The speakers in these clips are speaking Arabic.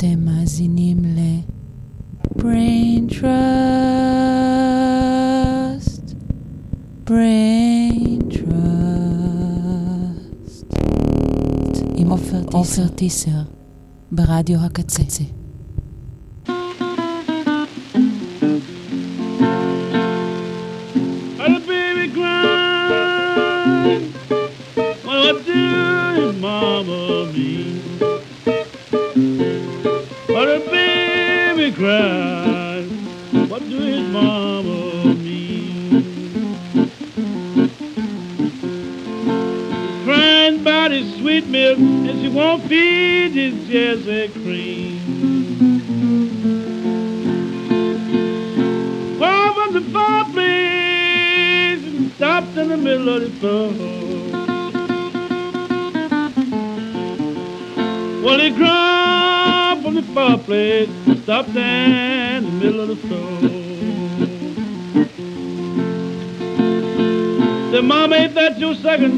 אתם מאזינים ל-brain trust, brain trust, עם עופר טיסר. ברדיו הקצה.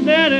said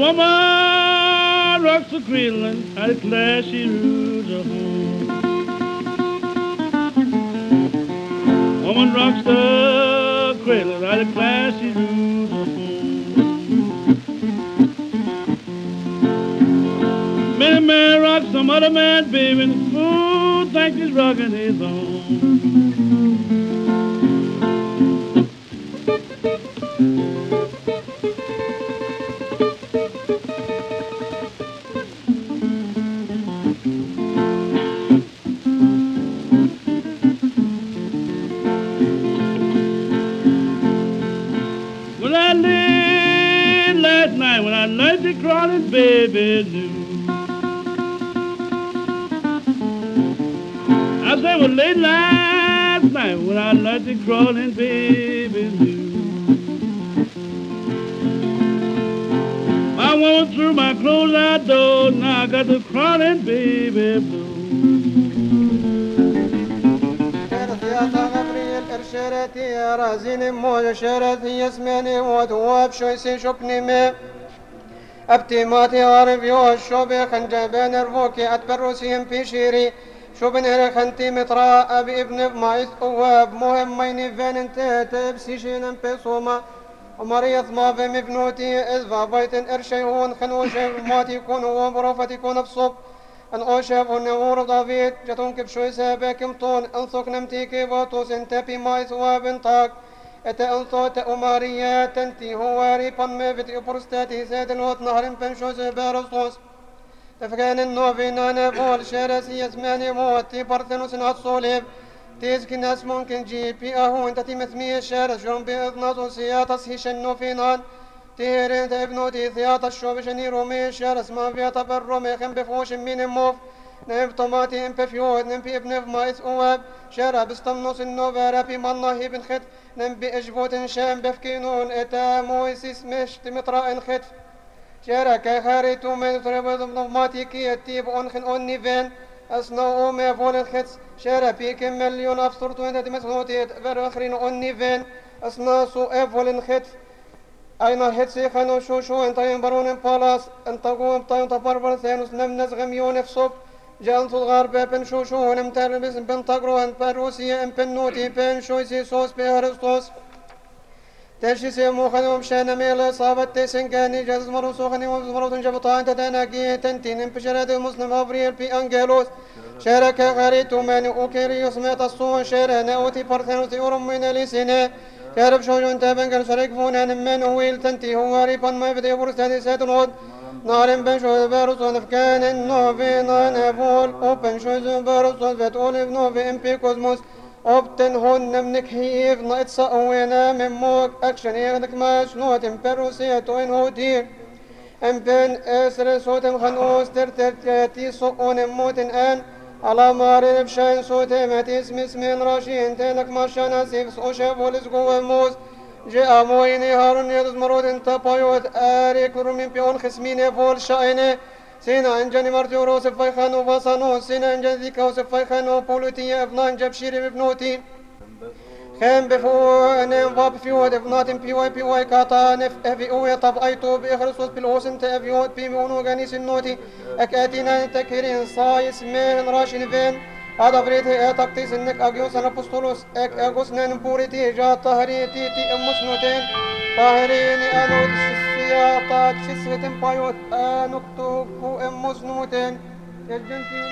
woman rocks the cradle and I declare she rules her home. Woman rocks the cradle and I declare she rules her home. Many man rocks some other man, baby, and the fool thinks he's rocking his own. baby blue. I said, well, late last night when I let the crawling baby blue. I went through my closed out door, now I got the crawling baby blue. شرتي رازين مو شرتي يسمني وتواب شو يسي شبني مي ابتماتي غربي والشوبي خنجا بين الروكي اتبروسيهم في شيري. شو بنهر خنتي أبي ابن مايث أواب مهم ميني فين انت تبسي شينم بيصوما ومريض ما في مبنوتي إذ بيت ارشيهون خنوشي ماتي يكون هو بروفتي يكون بصب أن اوشف ونور دافيد جتون كبشوي سابكم طون انصك نمتيكي بوتوس انت بي اتأنصوت أمارية تنتي هواري بان بتي برستاتي سيد الوط نهر بنشوز بارسوس. تفكان النوفينا نبول شرسي يسماني موتي برثنوس نعصوليب تيزكي ناس ممكن جي بي اهو انت تمثمي الشارس جون بإذنات سياطس هيشنو فينان تيرين تبنو تي ثياط الشوب شنيرو مي الشارس ما فيها تبرو ميخن بفوش من موف. نم طماطي ام بفيود نم بي ابن مايس اواب شارع بستمنوس النوفارا بي مالله بن خد نم بأجبوت شام بفكينون اتا مويسيس مش تمترا ان خد شارع كي خاريتو من تربض ماتي كي يتيب اونخن اون نيفين اسنو اومي فول خد شارع بي كم مليون افسرتو انت تمسنوتي بر اخرين اون نيفين اسنا سو ايفول خد أين خانو شو شو انت ينبرون بالاس انت قوم طيب تبربر ثانوس نم نزغم يونف صب جالت الغرب بن شو شو نم تربس بن تقرو ان بروسيا ان بن نوتي بن شو سي صوص بهرستوس تشي سي موخن شان ميلا صابت تسن كاني جاز مرو سوخني ومرو جبطان تتناكي تنتين بشرات مسلم ابريل بي انجلوس شارك غريتو من اوكيريوس ميت الصون شارع ناوتي بارثنوتي اورم كارب شوجون تابن كان شريك فونان من ويل تنتي هو ريبان ما بدي برس هذه سات الغد نارن بن شو بارس ونفكان انه في نان أبول. أوبن شو بارس ونفتول ابنه في ام بي كوزموس. أوبتن هون نمنك هيف نايت ساوينا من موك. أكشن يغنك ماش نوت. امبروسية توين هو دير. ام بن إسر صوتم خنوس تر تر تي سقون موتن آن. اللهم أرنا بشأن سوتيمة اسم اسمين راشين تينك مشانا سيفس أشابولس موز جاء مويني هارون يدز مرود تبايوت آري كرمين بيون خسمين فول شأنه سينا انجن مرتي روسف فيخان وفصانو سينا انجن ذيكا ابنان جبشير ابنوتي بفو نيم فاب في ود افنات بي واي بي واي كاتا نف افي أو طب ايتو بإخرسوس بالهوسن تافي ود بي مونو غانيس النوتي اكاتينا تكيرين صايس مين راشن فين. هذا فريتي اتقتيس انك اجيوس أنا بستولوس اك اغوس نان بوريتي جا طهري تي تي امس نوتين. طاهرين انو السياطات شسوتين بايوت انكتو كو امس نوتين. تجنتين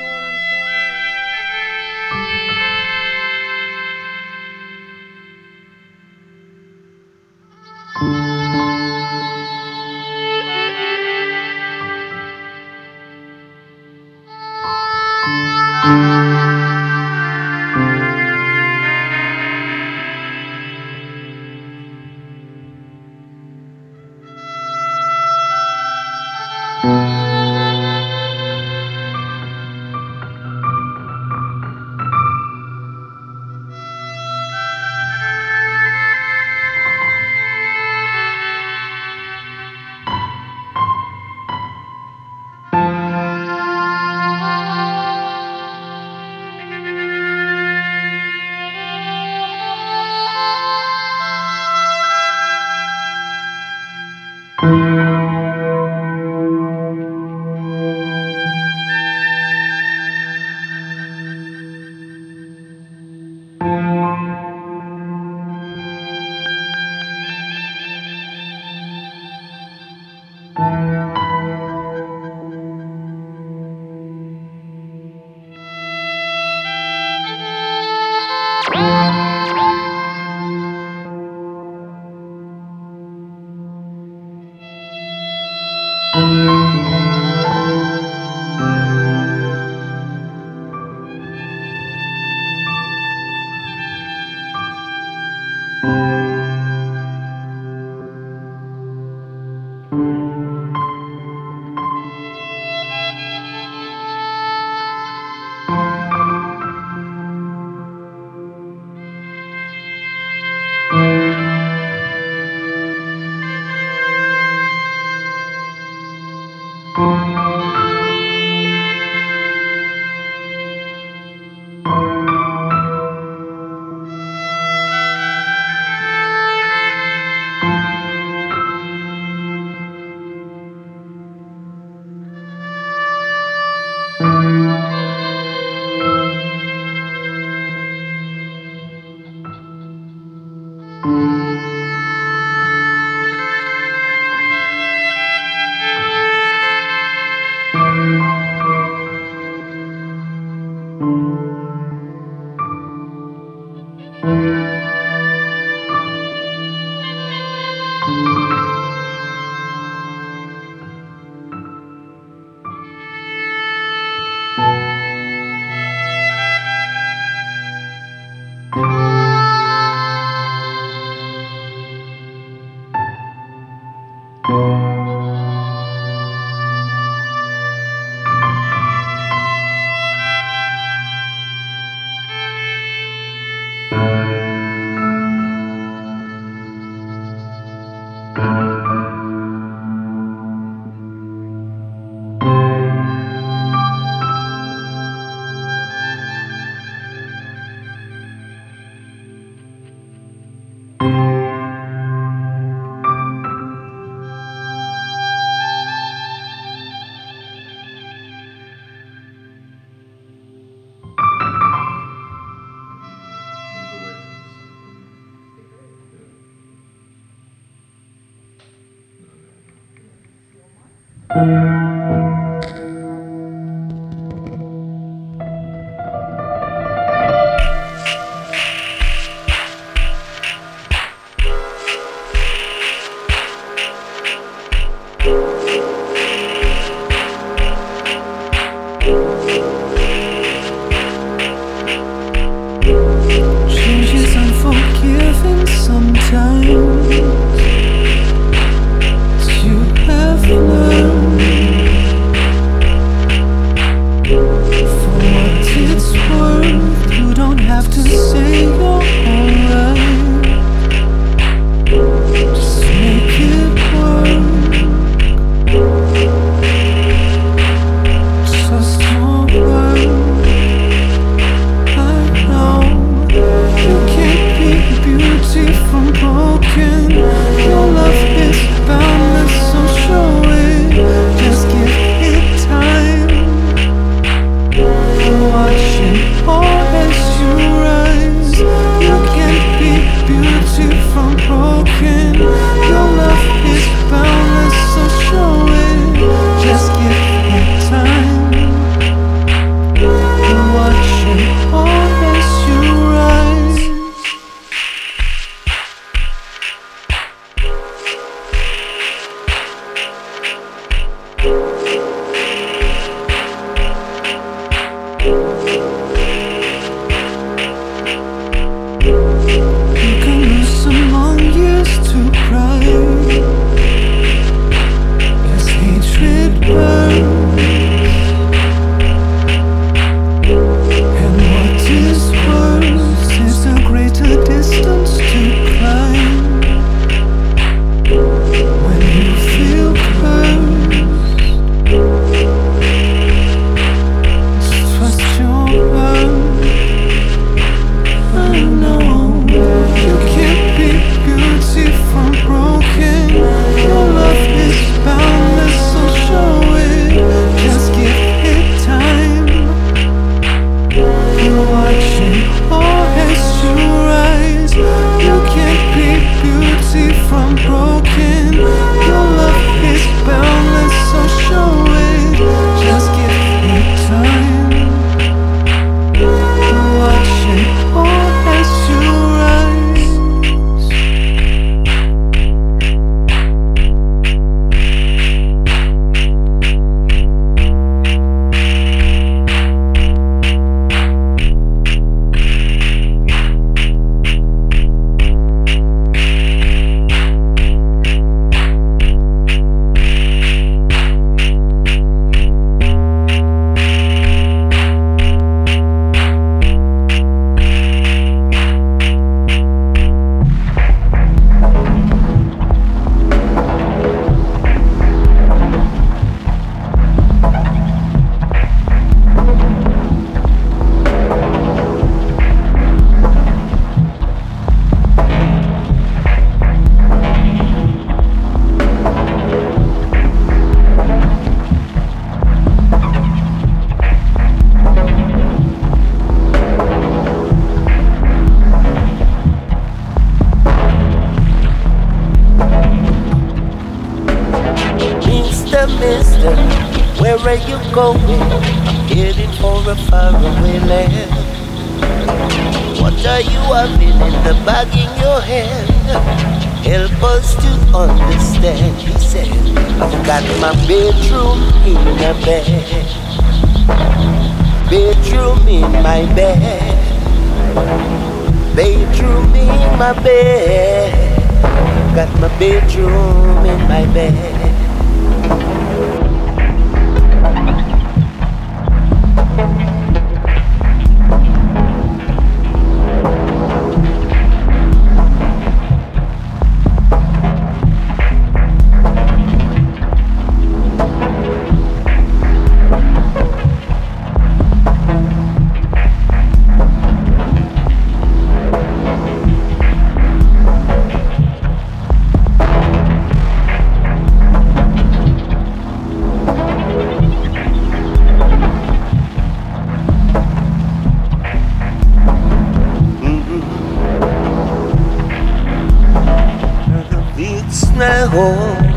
然后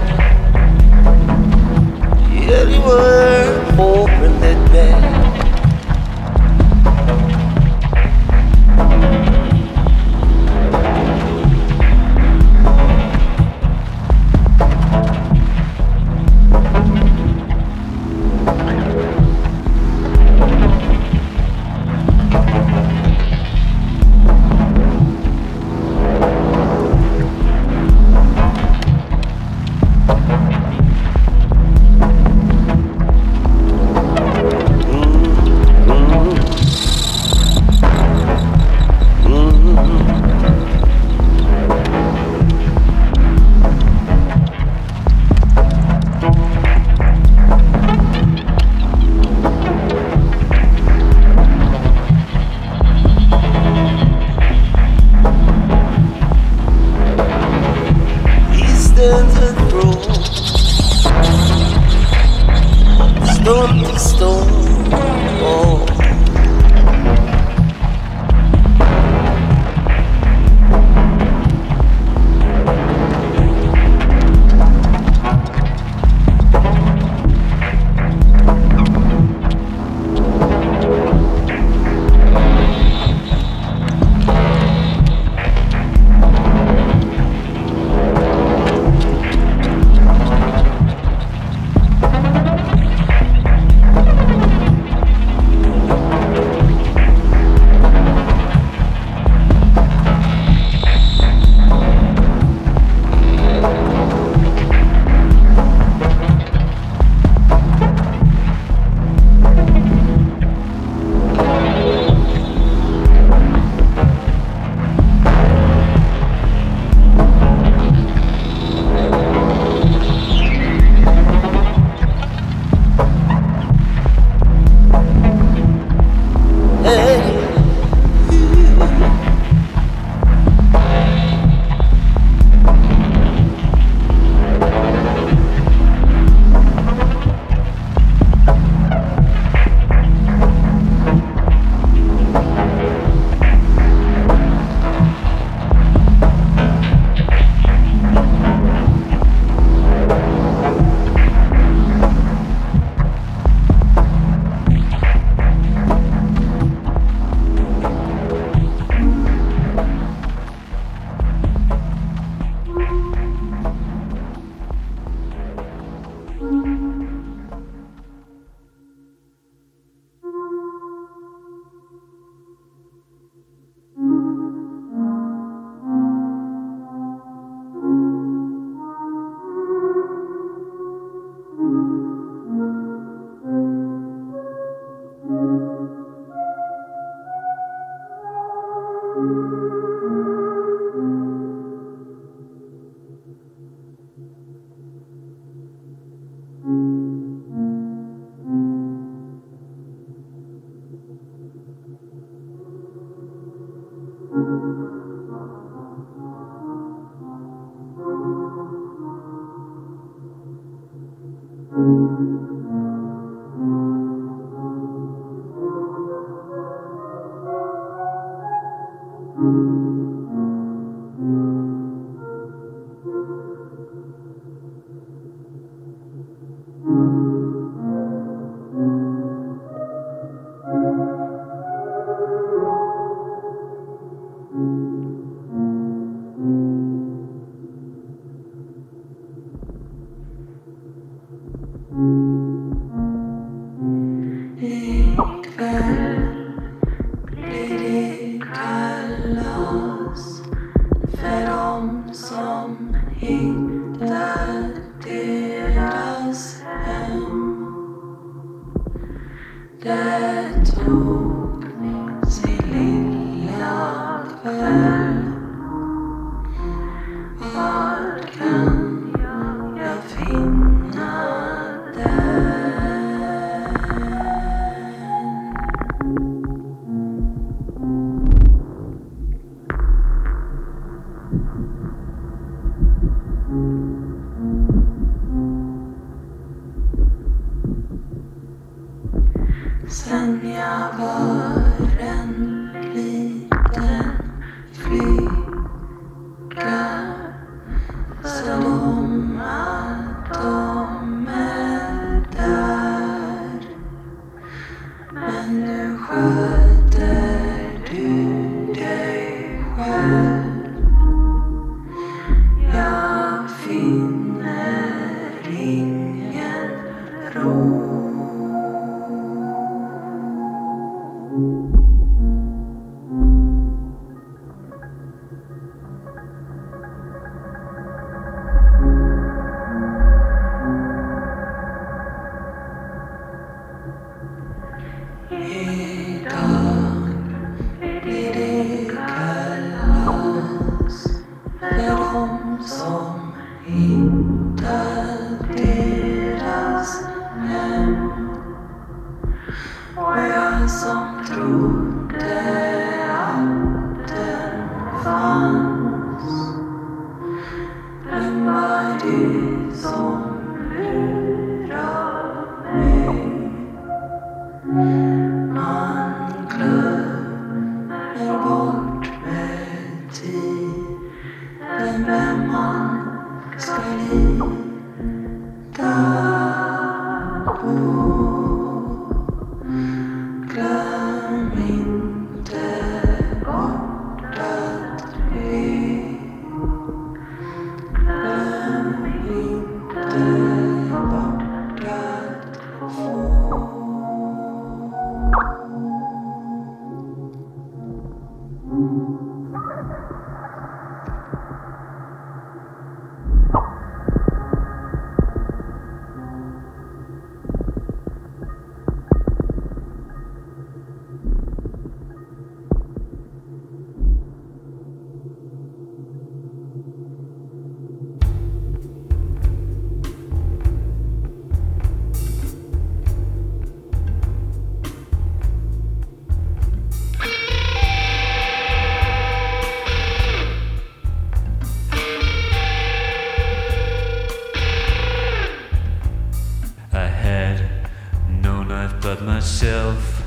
myself.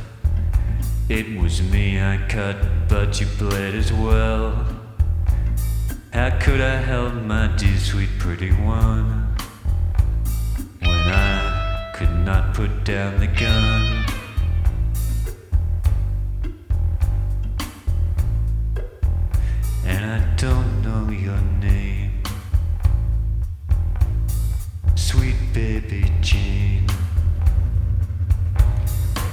It was me I cut, but you bled as well. How could I help my dear sweet pretty one when I could not put down the gun? And I don't know your name, sweet baby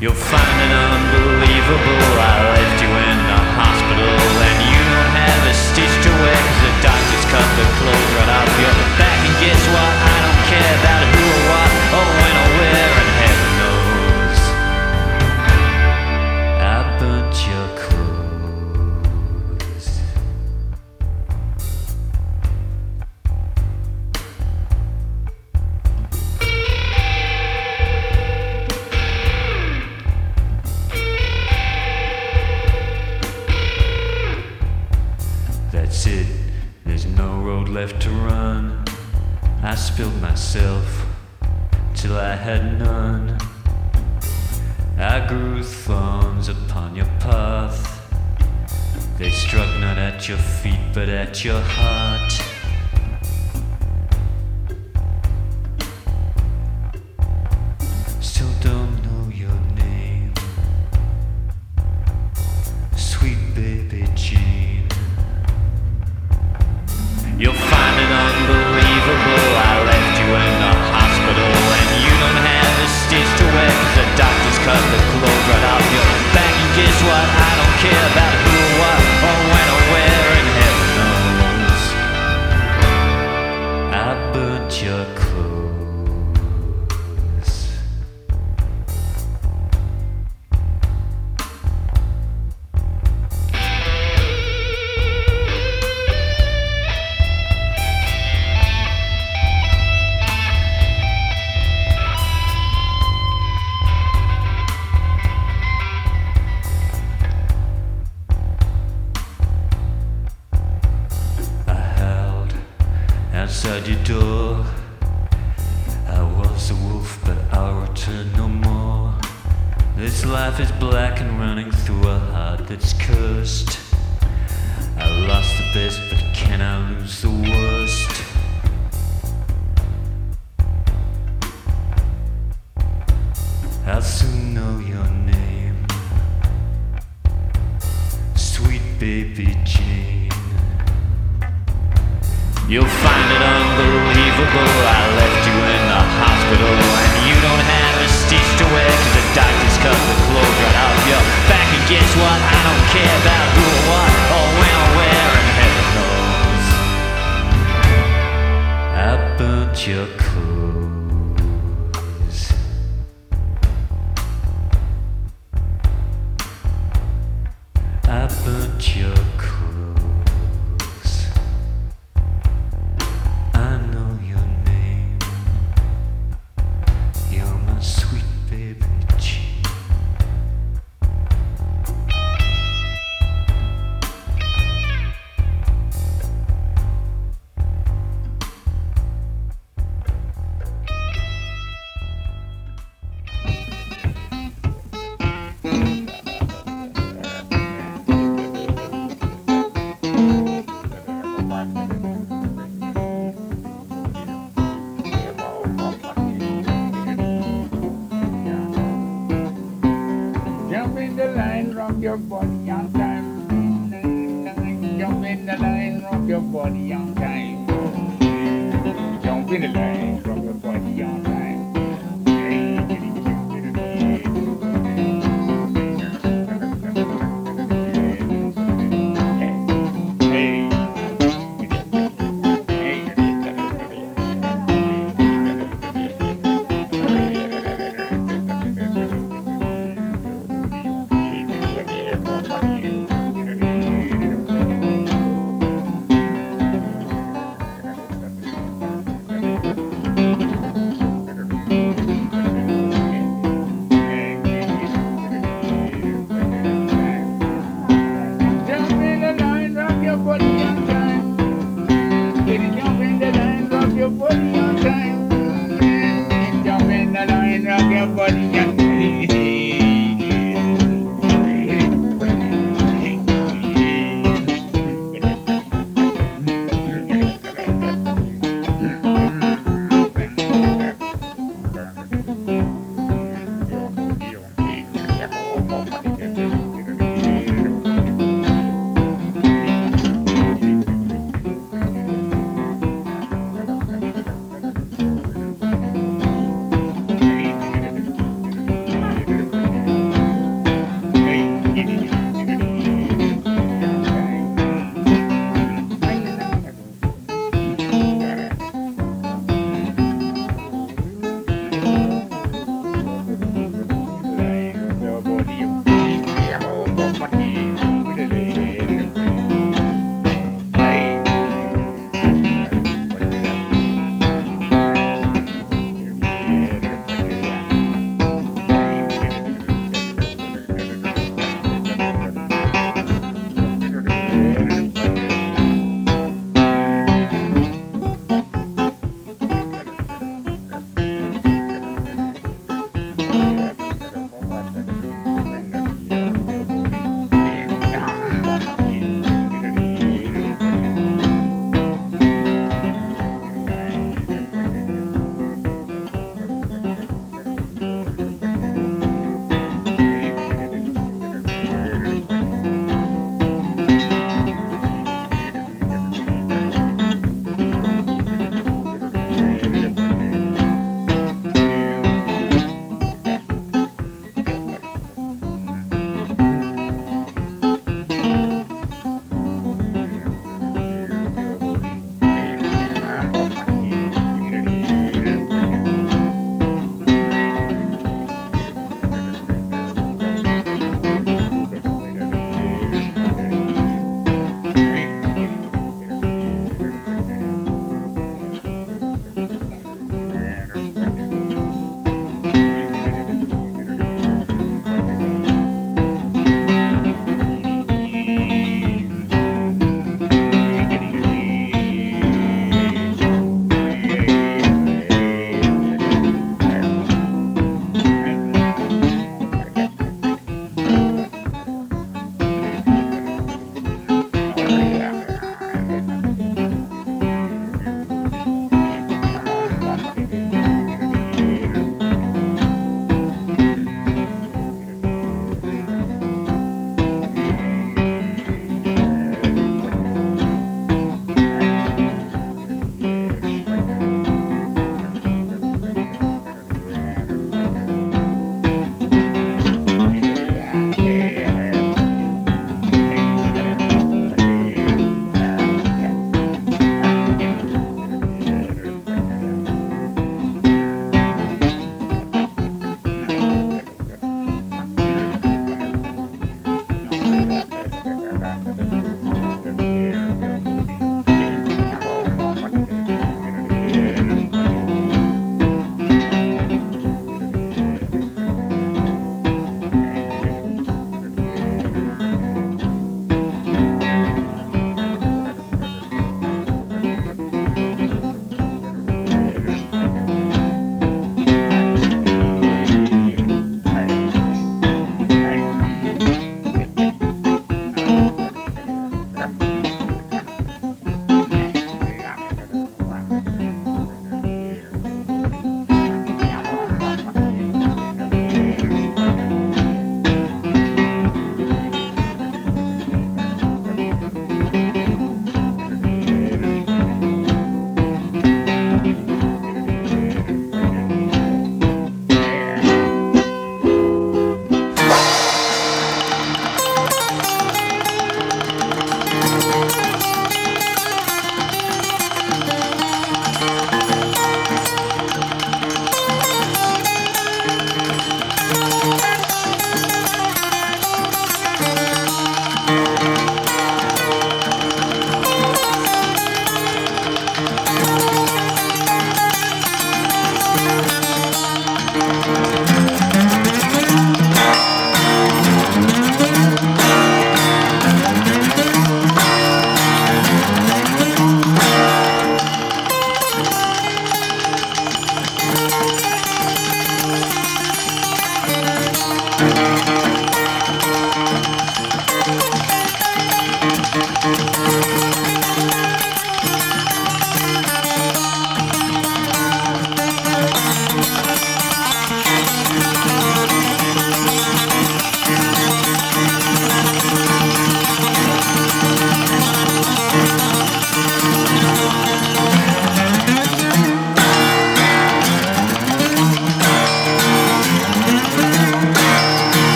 You'll find it unbelievable. I left you in the hospital and you don't have a stitch to wear 'cause the doctors cut the clothes right off your back. And guess what? I don't care about who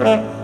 Uh-huh.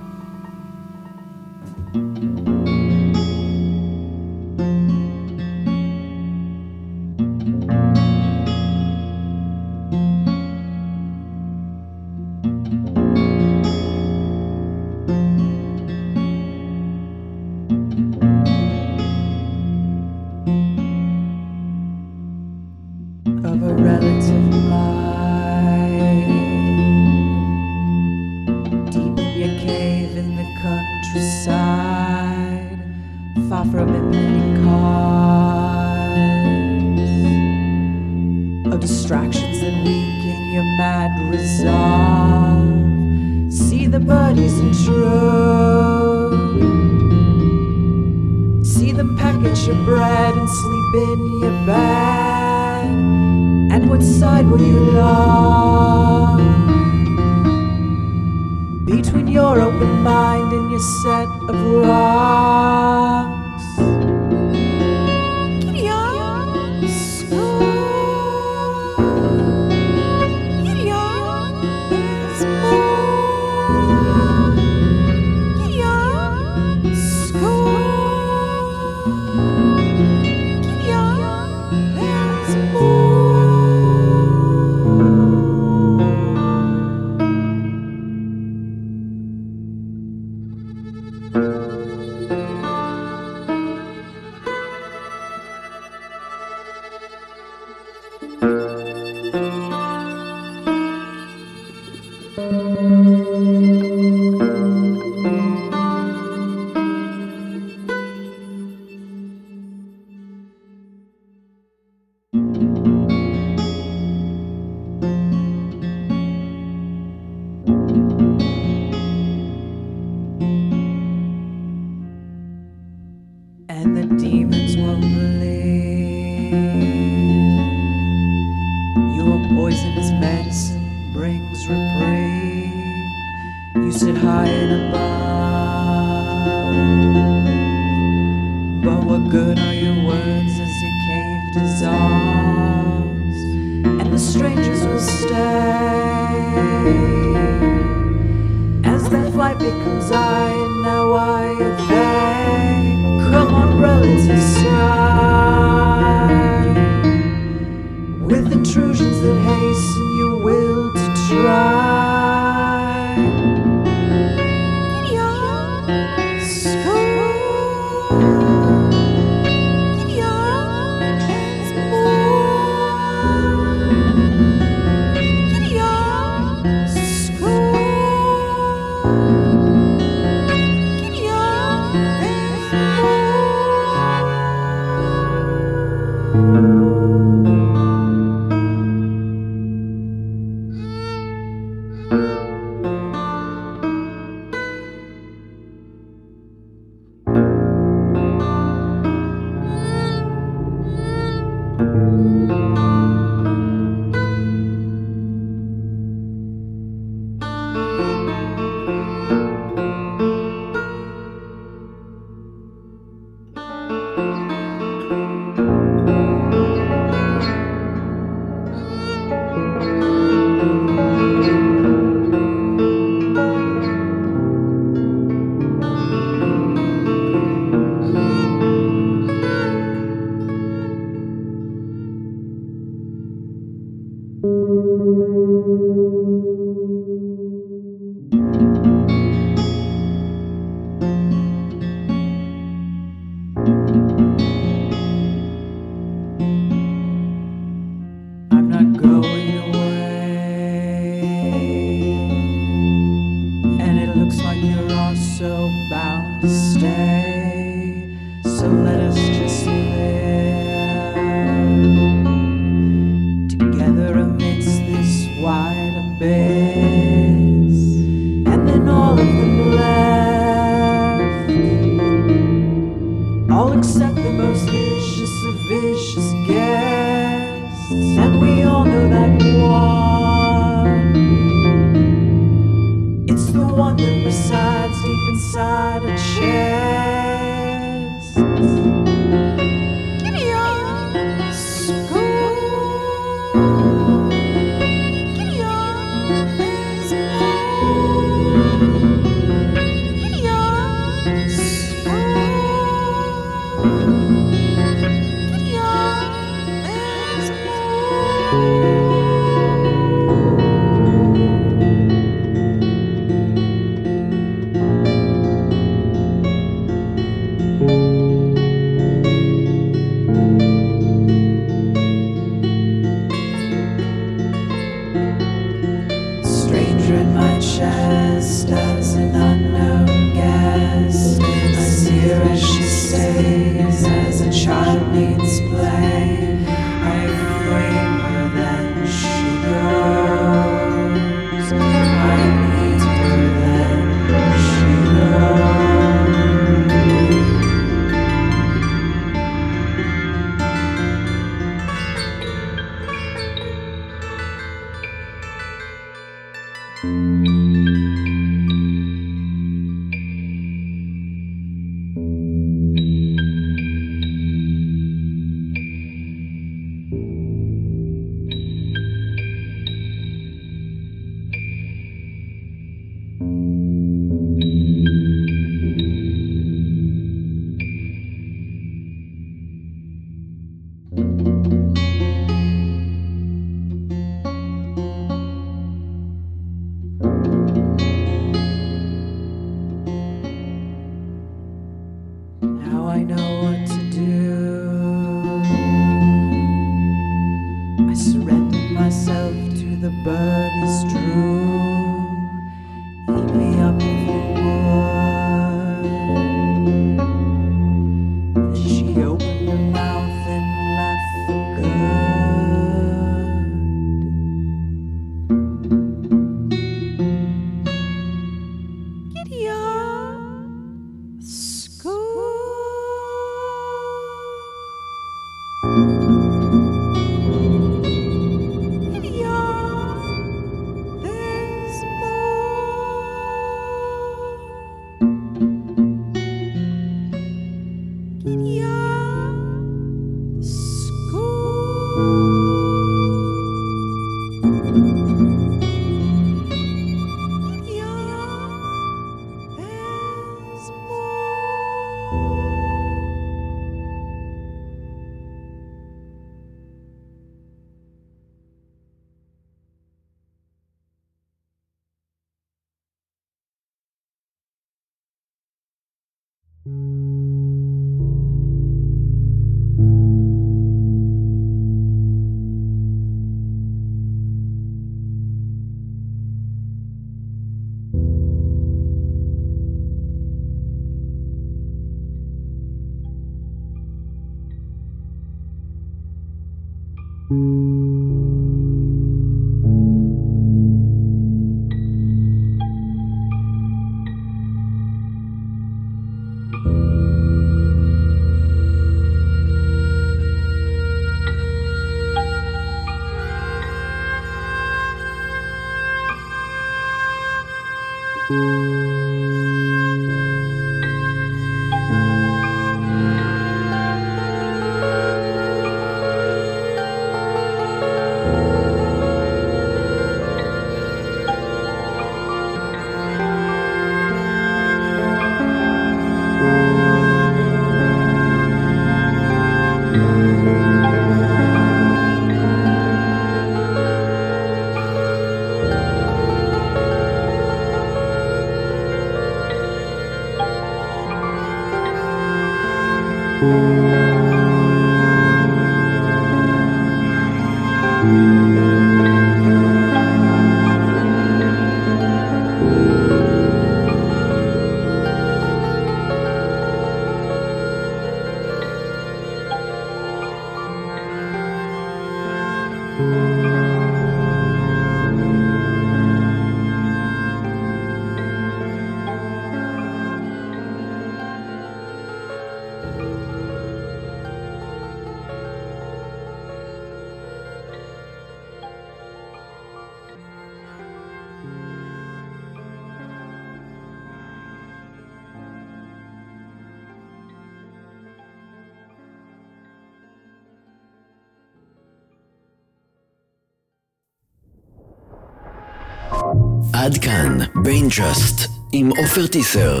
כאן, ביינג'רסט, עם עופר טיסר.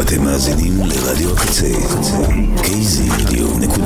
אתם מאזינים לרדיו הקצה, kzradio.net